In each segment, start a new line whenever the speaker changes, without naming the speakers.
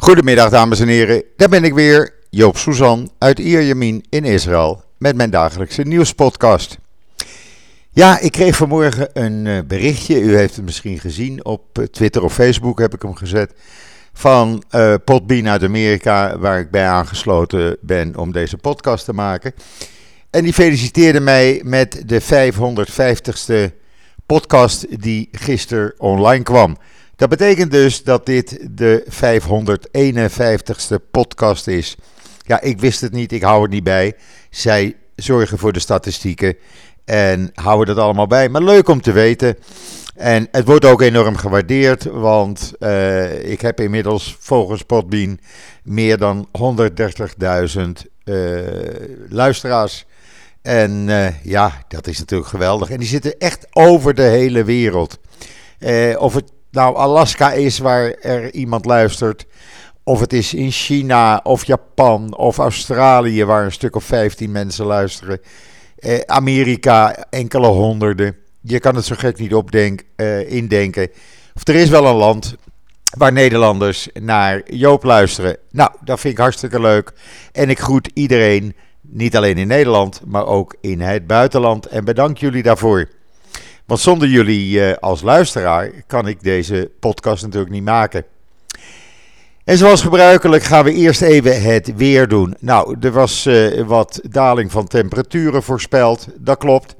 Goedemiddag dames en heren, daar ben ik weer, Joop Suzan uit Ierjemien in Israël met mijn dagelijkse nieuwspodcast. Ja, ik kreeg vanmorgen een eh, berichtje, u heeft het misschien gezien op eh, Twitter of Facebook heb ik hem gezet, van uh, Podbean uit Amerika waar ik bij aangesloten ben om deze podcast te maken. En die feliciteerde mij met de 550ste podcast die gisteren online kwam. Dat betekent dus dat dit de 551ste podcast is. Ja, ik wist het niet, ik hou het niet bij. Zij zorgen voor de statistieken en houden dat allemaal bij. Maar leuk om te weten. En het wordt ook enorm gewaardeerd, want uh, ik heb inmiddels volgens Podbean meer dan 130.000 uh, luisteraars. En uh, ja, dat is natuurlijk geweldig. En die zitten echt over de hele wereld. Of het nou Alaska is waar er iemand luistert. Of het is in China of Japan of Australië waar een stuk of 15 mensen luisteren. Eh, Amerika enkele honderden. Je kan het zo gek niet opdenken, eh, indenken. Of er is wel een land waar Nederlanders naar Joop luisteren. Nou, dat vind ik hartstikke leuk. En ik groet iedereen, niet alleen in Nederland, maar ook in het buitenland. En bedank jullie daarvoor. Want zonder jullie uh, als luisteraar kan ik deze podcast natuurlijk niet maken. En zoals gebruikelijk gaan we eerst even het weer doen. Nou, er was uh, wat daling van temperaturen voorspeld, dat klopt.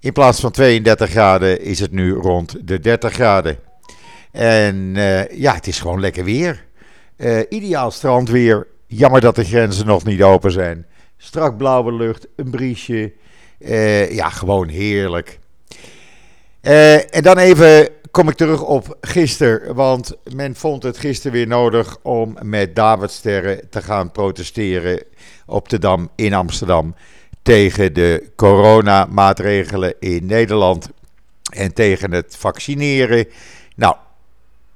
In plaats van 32 graden is het nu rond de 30 graden. En uh, ja, het is gewoon lekker weer. ideaal strandweer. Jammer dat de grenzen nog niet open zijn. Strak blauwe lucht, een briesje. ja, gewoon heerlijk. Uh, en dan even kom ik terug op gisteren. Want men vond het gisteren weer nodig om met Davidsterren te gaan protesteren op de Dam in Amsterdam. Tegen de coronamaatregelen in Nederland. En tegen het vaccineren. Nou,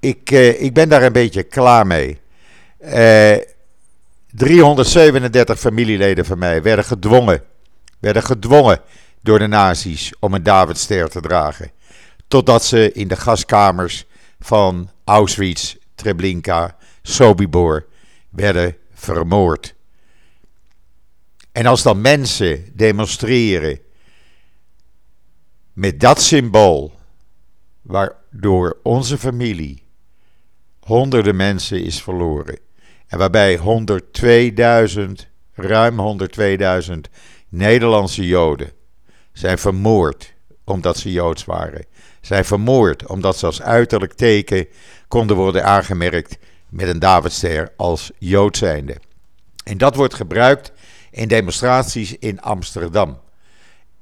ik, uh, ik ben daar een beetje klaar mee. Uh, 337 familieleden van mij werden gedwongen. Werden gedwongen door de nazi's om een Davidster te dragen. Totdat ze in de gaskamers van Auschwitz, Treblinka, Sobibor werden vermoord. En als dan mensen demonstreren met dat symbool, waardoor onze familie honderden mensen is verloren. En waarbij 102.000, ruim 102.000 Nederlandse Joden zijn vermoord omdat ze Joods waren zijn vermoord omdat ze als uiterlijk teken konden worden aangemerkt met een Davidster als Jood zijnde. En dat wordt gebruikt in demonstraties in Amsterdam.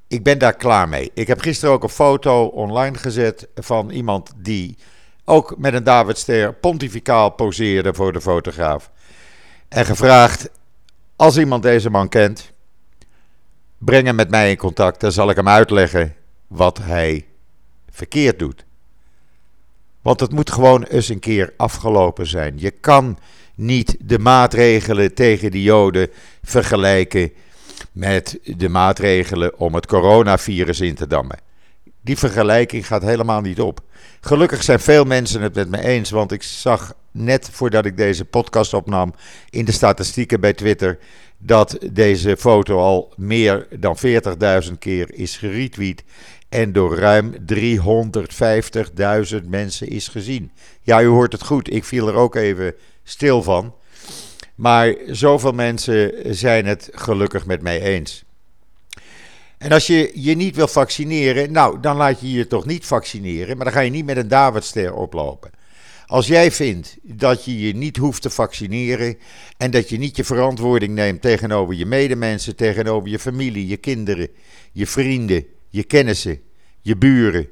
Ik ben daar klaar mee. Ik heb gisteren ook een foto online gezet van iemand die ook met een Davidster pontificaal poseerde voor de fotograaf. En gevraagd: als iemand deze man kent, breng hem met mij in contact. Dan zal ik hem uitleggen wat hij verkeerd doet. Want het moet gewoon eens een keer afgelopen zijn. Je kan niet de maatregelen tegen de Joden vergelijken met de maatregelen om het coronavirus in te dammen. Die vergelijking gaat helemaal niet op. Gelukkig zijn veel mensen het met me eens, want ik zag net voordat ik deze podcast opnam in de statistieken bij Twitter dat deze foto al meer dan 40.000 keer is geretweet en door ruim 350.000 mensen is gezien. Ja, u hoort het goed, ik viel er ook even stil van. Maar zoveel mensen zijn het gelukkig met mij eens. En als je je niet wil vaccineren, nou, dan laat je je toch niet vaccineren, maar dan ga je niet met een Davidster oplopen. Als jij vindt dat je je niet hoeft te vaccineren en dat je niet je verantwoording neemt tegenover je medemensen, tegenover je familie, je kinderen, je vrienden, je kennissen, je buren.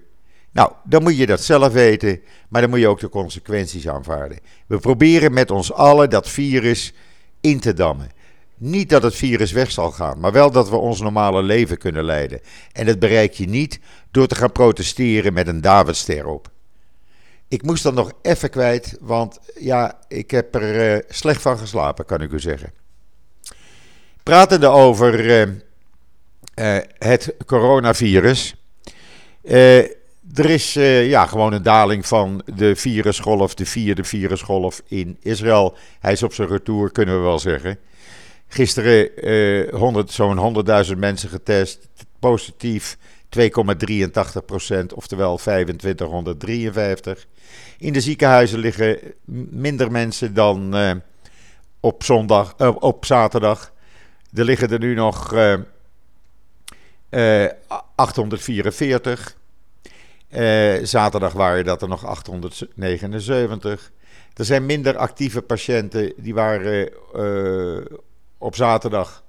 Nou, dan moet je dat zelf weten, maar dan moet je ook de consequenties aanvaarden. We proberen met ons allen dat virus in te dammen. Niet dat het virus weg zal gaan, maar wel dat we ons normale leven kunnen leiden. En dat bereik je niet door te gaan protesteren met een Davidster op. Ik moest dat nog even kwijt, want ja, ik heb er uh, slecht van geslapen, kan ik u zeggen. Pratende over uh, uh, het coronavirus. er is ja, gewoon een daling van de virusgolf, de vierde virusgolf in Israël. Hij is op zijn retour, kunnen we wel zeggen. Gisteren uh, zo'n 100.000 mensen getest, positief 2,83 procent, oftewel 2553. In de ziekenhuizen liggen minder mensen dan uh, op, zondag, uh, op zaterdag. Er liggen er nu nog uh, 844. zaterdag waren dat er nog 879. Er zijn minder actieve patiënten. Die waren op zaterdag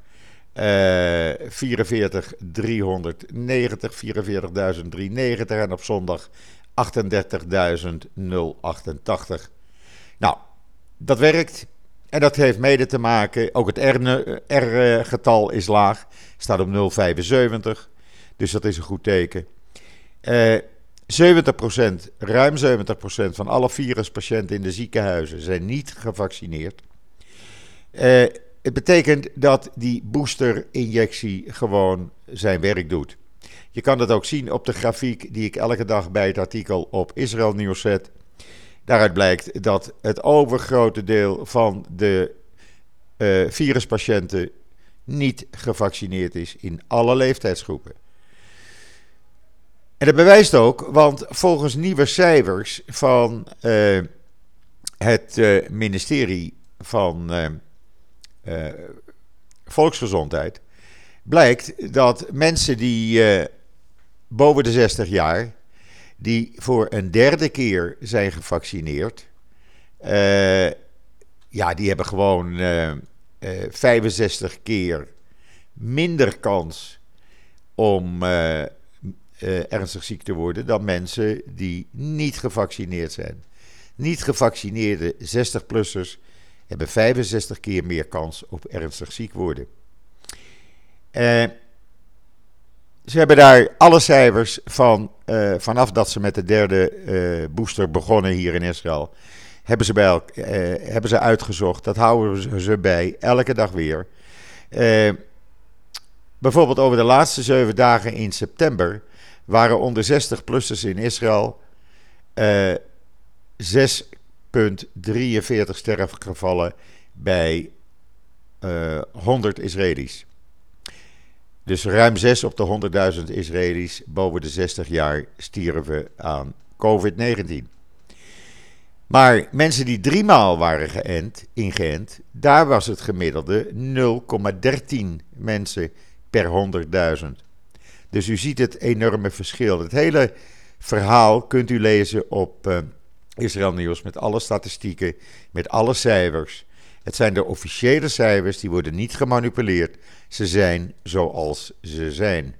44 390, 44.390 en op zondag 38.088. Nou, dat werkt. En dat heeft mede te maken, ook het R-getal is laag, staat op 0,75. Dus dat is een goed teken. Uh, eh, 70%, ruim 70% van alle viruspatiënten in de ziekenhuizen zijn niet gevaccineerd. Uh, het betekent dat die boosterinjectie gewoon zijn werk doet. Je kan dat ook zien op de grafiek die ik elke dag bij het artikel op Israël Nieuws zet. Daaruit blijkt dat het overgrote deel van de uh, viruspatiënten niet gevaccineerd is in alle leeftijdsgroepen. En dat bewijst ook, want volgens nieuwe cijfers van uh, het uh, ministerie van volksgezondheid, blijkt dat mensen die uh, boven de 60 jaar, die voor een derde keer zijn gevaccineerd, uh, ja, die hebben gewoon 65 keer minder kans om ernstig ziek te worden dan mensen die niet gevaccineerd zijn. Niet gevaccineerde 60-plussers hebben 65 keer meer kans op ernstig ziek worden. Uh, ze hebben daar alle cijfers van, uh, vanaf dat ze met de derde uh, booster begonnen hier in Israël, hebben ze, bij hebben ze uitgezocht. Dat houden ze bij elke dag weer. bijvoorbeeld over de laatste zeven dagen in september waren onder 60-plussers in Israël 6 43 sterfgevallen bij uh, eh, 100 Israëli's. Dus ruim 6 op de 100.000 Israëli's boven de 60 jaar stierven aan COVID-19. Maar mensen die driemaal waren geënt, ingeënt, daar was het gemiddelde 0,13 mensen per 100.000. Dus u ziet het enorme verschil. Het hele verhaal kunt u lezen op uh, Israël Nieuws met alle statistieken, met alle cijfers. Het zijn de officiële cijfers, die worden niet gemanipuleerd. Ze zijn zoals ze zijn.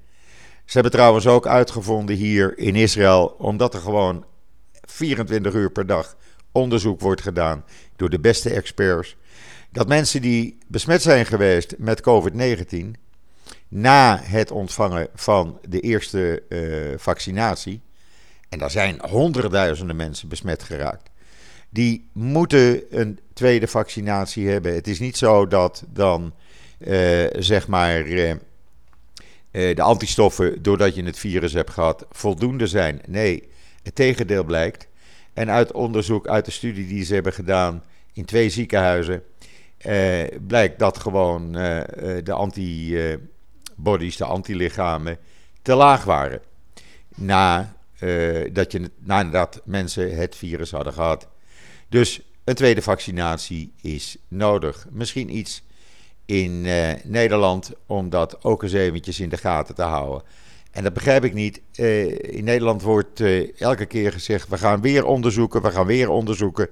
Ze hebben trouwens ook uitgevonden hier in Israël, omdat er gewoon 24 uur per dag onderzoek wordt gedaan door de beste experts, dat mensen die besmet zijn geweest met COVID-19 na het ontvangen van de eerste uh, vaccinatie, en daar zijn honderdduizenden mensen besmet geraakt. Die moeten een tweede vaccinatie hebben. Het is niet zo dat dan, uh, zeg maar, uh, de antistoffen, doordat je het virus hebt gehad, voldoende zijn. Nee, het tegendeel blijkt. En uit onderzoek, uit de studie die ze hebben gedaan in twee ziekenhuizen, blijkt dat gewoon de antibodies, de antilichamen, te laag waren. Na uh, dat je, nadat mensen het virus hadden gehad. Dus een tweede vaccinatie is nodig. Misschien iets in uh, Nederland om dat ook eens eventjes in de gaten te houden. En dat begrijp ik niet. Uh, in Nederland wordt elke keer gezegd: we gaan weer onderzoeken, we gaan weer onderzoeken.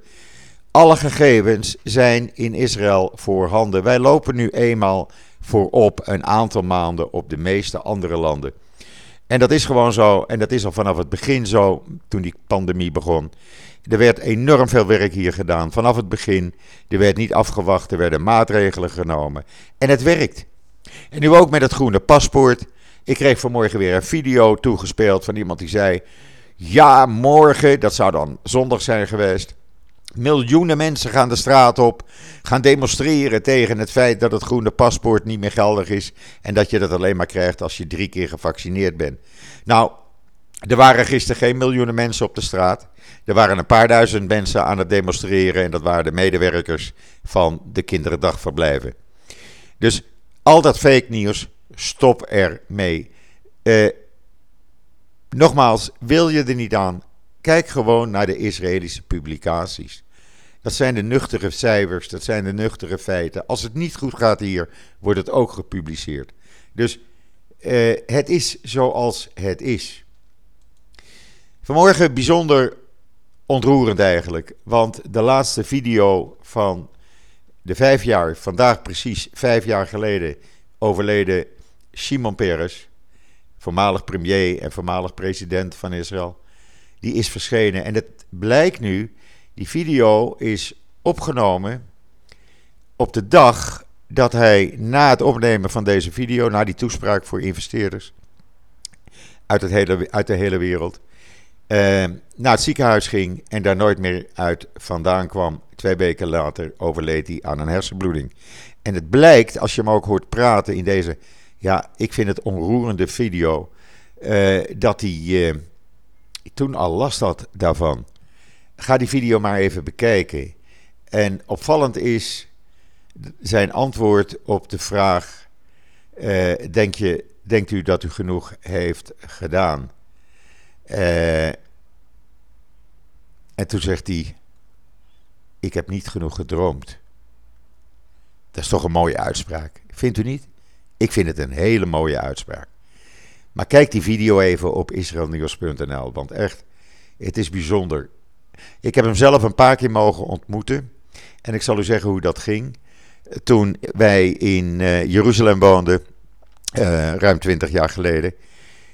Alle gegevens zijn in Israël voorhanden. Wij lopen nu eenmaal voorop een aantal maanden op de meeste andere landen. En dat is gewoon zo. En dat is al vanaf het begin zo, toen die pandemie begon. Er werd enorm veel werk hier gedaan. Vanaf het begin. Er werd niet afgewacht. Er werden maatregelen genomen. En het werkt. En nu ook met het groene paspoort. Ik kreeg vanmorgen weer een video toegespeeld van iemand die zei. Ja, morgen, dat zou dan zondag zijn geweest. Miljoenen mensen gaan de straat op, gaan demonstreren tegen het feit dat het groene paspoort niet meer geldig is en dat je dat alleen maar krijgt als je drie keer gevaccineerd bent. Nou, Er waren gisteren geen miljoenen mensen op de straat. Er waren een paar duizend mensen aan het demonstreren. En dat waren de medewerkers van de kinderdagverblijven. Dus al dat fake nieuws, stop ermee. Uh, nogmaals, wil je er niet aan? Kijk gewoon naar de Israëlische publicaties. Dat zijn de nuchtere cijfers, dat zijn de nuchtere feiten. Als het niet goed gaat hier, wordt het ook gepubliceerd. Dus uh, het is zoals het is. Vanmorgen bijzonder ontroerend eigenlijk, want de laatste video van de vijf jaar, vandaag precies vijf jaar geleden, overleden Shimon Peres, voormalig premier en voormalig president van Israël, die is verschenen. En het blijkt nu, die video is opgenomen op de dag dat hij na het opnemen van deze video, na die toespraak voor investeerders uit, het hele, uit de hele wereld, uh, naar het ziekenhuis ging en daar nooit meer uit vandaan kwam. Twee weken later overleed hij aan een hersenbloeding. En het blijkt, als je hem ook hoort praten in deze, ja, ik vind het onroerende video, uh, dat hij uh, toen al last had daarvan. Ga die video maar even bekijken. En opvallend is zijn antwoord op de vraag: denk je, denkt u dat u genoeg heeft gedaan? Uh, en toen zegt hij: Ik heb niet genoeg gedroomd. Dat is toch een mooie uitspraak. Vindt u niet? Ik vind het een hele mooie uitspraak. Maar kijk die video even op israelnieuws.nl, want echt, het is bijzonder. Ik heb hem zelf een paar keer mogen ontmoeten. En ik zal u zeggen hoe dat ging. Toen wij in uh, Jeruzalem woonden, uh, ruim twintig jaar geleden,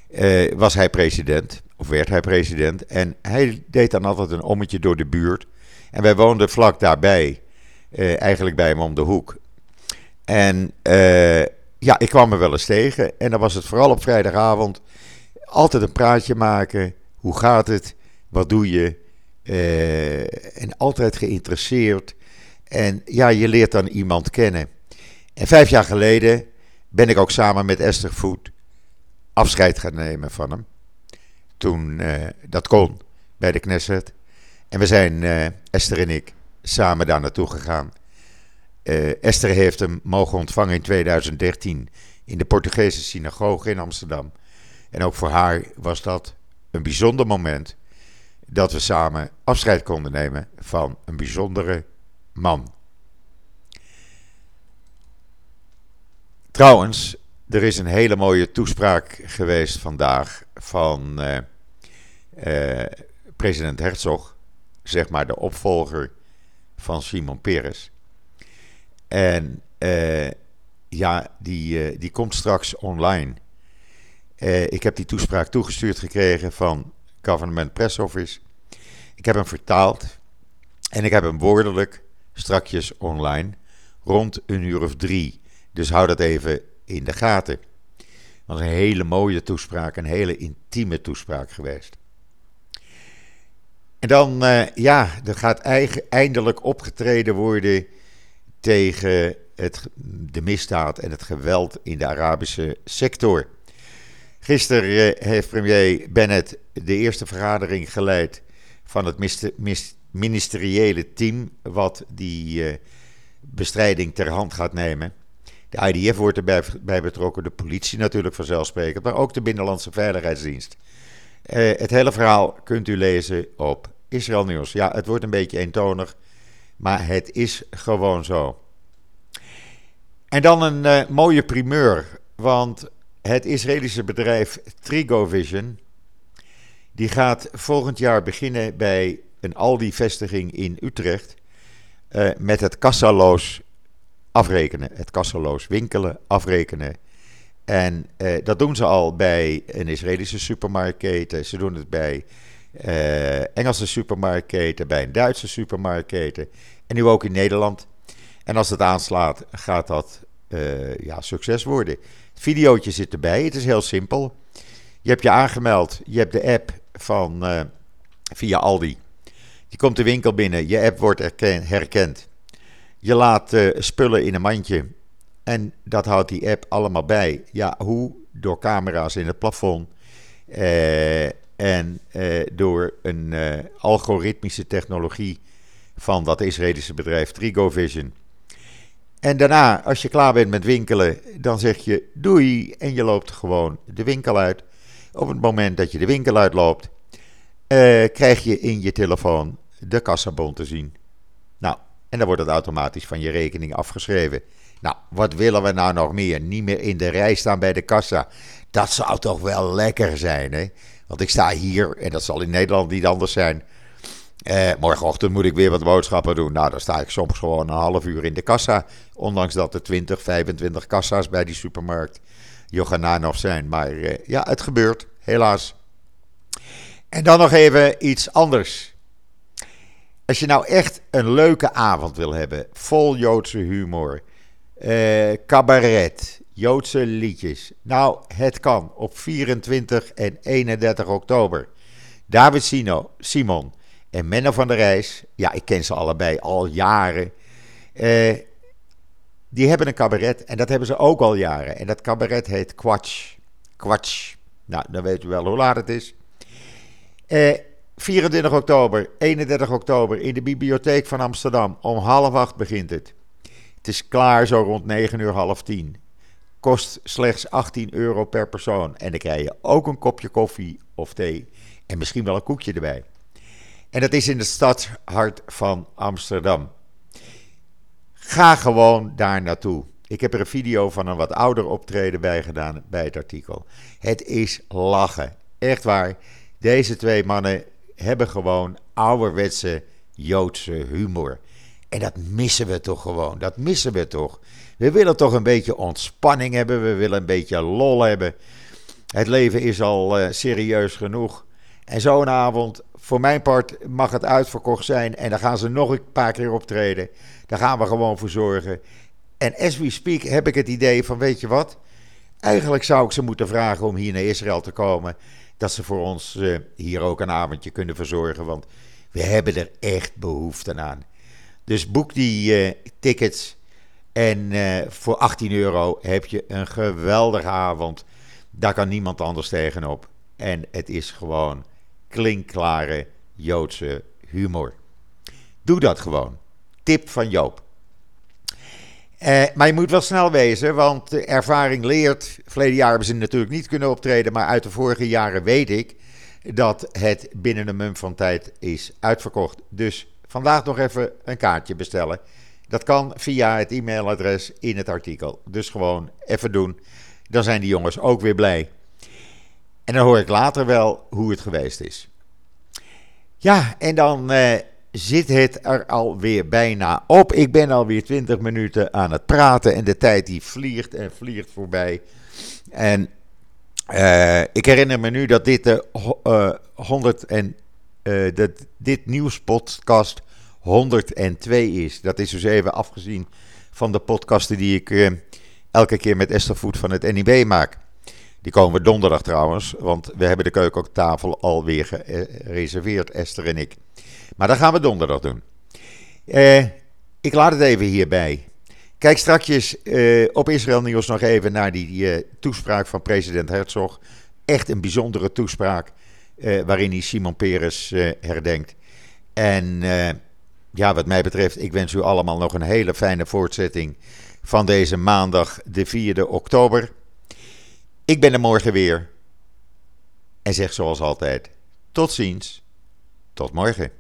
uh, was hij president of werd hij president. En hij deed dan altijd een ommetje door de buurt. En wij woonden vlak daarbij, eigenlijk bij hem om de hoek. En ja, ik kwam er wel eens tegen. En dan was het vooral op vrijdagavond altijd een praatje maken. Hoe gaat het? Wat doe je? Uh, en altijd geïnteresseerd. En ja, je leert dan iemand kennen. En vijf jaar geleden ben ik ook samen met Esther Voet afscheid gaan nemen van hem toen uh, dat kon bij de Knesset. En we zijn, uh, Esther en ik, samen daar naartoe gegaan. Esther heeft hem mogen ontvangen in 2013 in de Portugese synagoge in Amsterdam. En ook voor haar was dat een bijzonder moment dat we samen afscheid konden nemen van een bijzondere man. Trouwens, er is een hele mooie toespraak geweest vandaag van uh, uh, president Herzog, zeg maar de opvolger van Simon Peres. En uh, ja, die, die komt straks online. ik heb die toespraak toegestuurd gekregen van Government Press Office. Ik heb hem vertaald en ik heb hem woordelijk strakjes online rond een uur of drie. Dus hou dat even in de gaten. Het was een hele mooie toespraak, een hele intieme toespraak geweest. En dan, uh, ja, er gaat eigen, eindelijk opgetreden worden tegen het, de misdaad en het geweld in de Arabische sector. Gisteren heeft premier Bennett de eerste vergadering geleid van het ministeriële team wat die uh, bestrijding ter hand gaat nemen. De IDF wordt erbij bij betrokken, de politie natuurlijk vanzelfsprekend, maar ook de Binnenlandse Veiligheidsdienst. Uh, het hele verhaal kunt u lezen op Israël Nieuws. Ja, het wordt een beetje eentonig, maar het is gewoon zo. En dan een uh, mooie primeur, want het Israëlische bedrijf Trigovision die gaat volgend jaar beginnen bij een Aldi-vestiging in Utrecht uh, met het kassaloos afrekenen. Het kassaloos winkelen, afrekenen. En uh, dat doen ze al bij een Israëlische supermarktketen. Ze doen het bij uh, Engelse supermarktketen, bij een Duitse supermarktketen. En nu ook in Nederland. En als het aanslaat, gaat dat ja, succes worden. Videootje zit erbij. Het is heel simpel. Je hebt je aangemeld. Je hebt de app van via Aldi. Je komt de winkel binnen. Je app wordt herkend. Je laat uh, spullen in een mandje en dat houdt die app allemaal bij. Ja, hoe? Door camera's in het plafond. Uh, En eh, door een eh, algoritmische technologie van dat Israëlische bedrijf Trigovision. En daarna, als je klaar bent met winkelen, dan zeg je doei en je loopt gewoon de winkel uit. Op het moment dat je de winkel uitloopt, eh, krijg je in je telefoon de kassabon te zien. Nou, en dan wordt het automatisch van je rekening afgeschreven. Nou, wat willen we nou nog meer? Niet meer in de rij staan bij de kassa. Dat zou toch wel lekker zijn, hè? Want ik sta hier, en dat zal in Nederland niet anders zijn. Eh, morgenochtend moet ik weer wat boodschappen doen. Nou, dan sta ik soms gewoon een half uur in de kassa. Ondanks dat er 20, 25 kassa's bij die supermarkt nog zijn. Maar eh, ja, het gebeurt, helaas. En dan nog even iets anders. Als je nou echt een leuke avond wil hebben, vol Joodse humor, eh, cabaret, Joodse liedjes. Nou, het kan op 24 en 31 oktober. David Sino, Simon en Menno van der Rijs, ja, ik ken ze allebei al jaren. Eh, die hebben een cabaret en dat hebben ze ook al jaren. En dat cabaret heet Quatsch. Quatsch. Nou, dan weet u wel hoe laat het is. Eh, 24 oktober, 31 oktober in de bibliotheek van Amsterdam. Om half acht begint het. Het is klaar zo rond 9 uur, half 10. Kost slechts 18 euro per persoon. En dan krijg je ook een kopje koffie of thee. En misschien wel een koekje erbij. En dat is in het stadshart van Amsterdam. Ga gewoon daar naartoe. Ik heb er een video van een wat ouder optreden bij gedaan bij het artikel. Het is lachen. Echt waar. Deze twee mannen hebben gewoon ouderwetse Joodse humor. En dat missen we toch gewoon. Dat missen we toch. We willen toch een beetje ontspanning hebben. We willen een beetje lol hebben. Het leven is al uh, serieus genoeg. En zo'n avond, voor mijn part, mag het uitverkocht zijn. En dan gaan ze nog een paar keer optreden. Daar gaan we gewoon voor zorgen. En as we speak heb ik het idee van, weet je wat? Eigenlijk zou ik ze moeten vragen om hier naar Israël te komen. Dat ze voor ons uh, hier ook een avondje kunnen verzorgen. Want we hebben er echt behoefte aan. Dus boek die uh, tickets. En uh, voor 18 euro heb je een geweldige avond. Daar kan niemand anders tegenop. En het is gewoon klinkklare Joodse humor. Doe dat gewoon. Tip van Joop. Uh, maar je moet wel snel wezen, want ervaring leert. Verleden jaar hebben ze natuurlijk niet kunnen optreden, maar uit de vorige jaren weet ik dat het binnen een mum van tijd is uitverkocht. Dus vandaag nog even een kaartje bestellen. Dat kan via het e-mailadres in het artikel. Dus gewoon even doen. Dan zijn die jongens ook weer blij. En dan hoor ik later wel hoe het geweest is. Ja, en dan eh, zit het er alweer bijna op. Ik ben alweer 20 minuten aan het praten en de tijd die vliegt en vliegt voorbij. En uh, ik herinner me nu dat dit de uh, 100 en dat dit nieuwspodcast 102 is. Dat is dus even afgezien van de podcasten die ik elke keer met Esther Voet van het NIB maak. Die komen we donderdag trouwens, want we hebben de keukentafel alweer gereserveerd, Esther en ik. Maar dat gaan we donderdag doen. Uh, ik laat het even hierbij. Kijk straks uh, op Israël Nieuws nog even naar die uh, toespraak van president Herzog. Echt een bijzondere toespraak waarin hij Simon Peres herdenkt. En ja, wat mij betreft, ik wens u allemaal nog een hele fijne voortzetting van deze maandag, de 4e oktober. Ik ben er morgen weer. En zeg zoals altijd: tot ziens, tot morgen.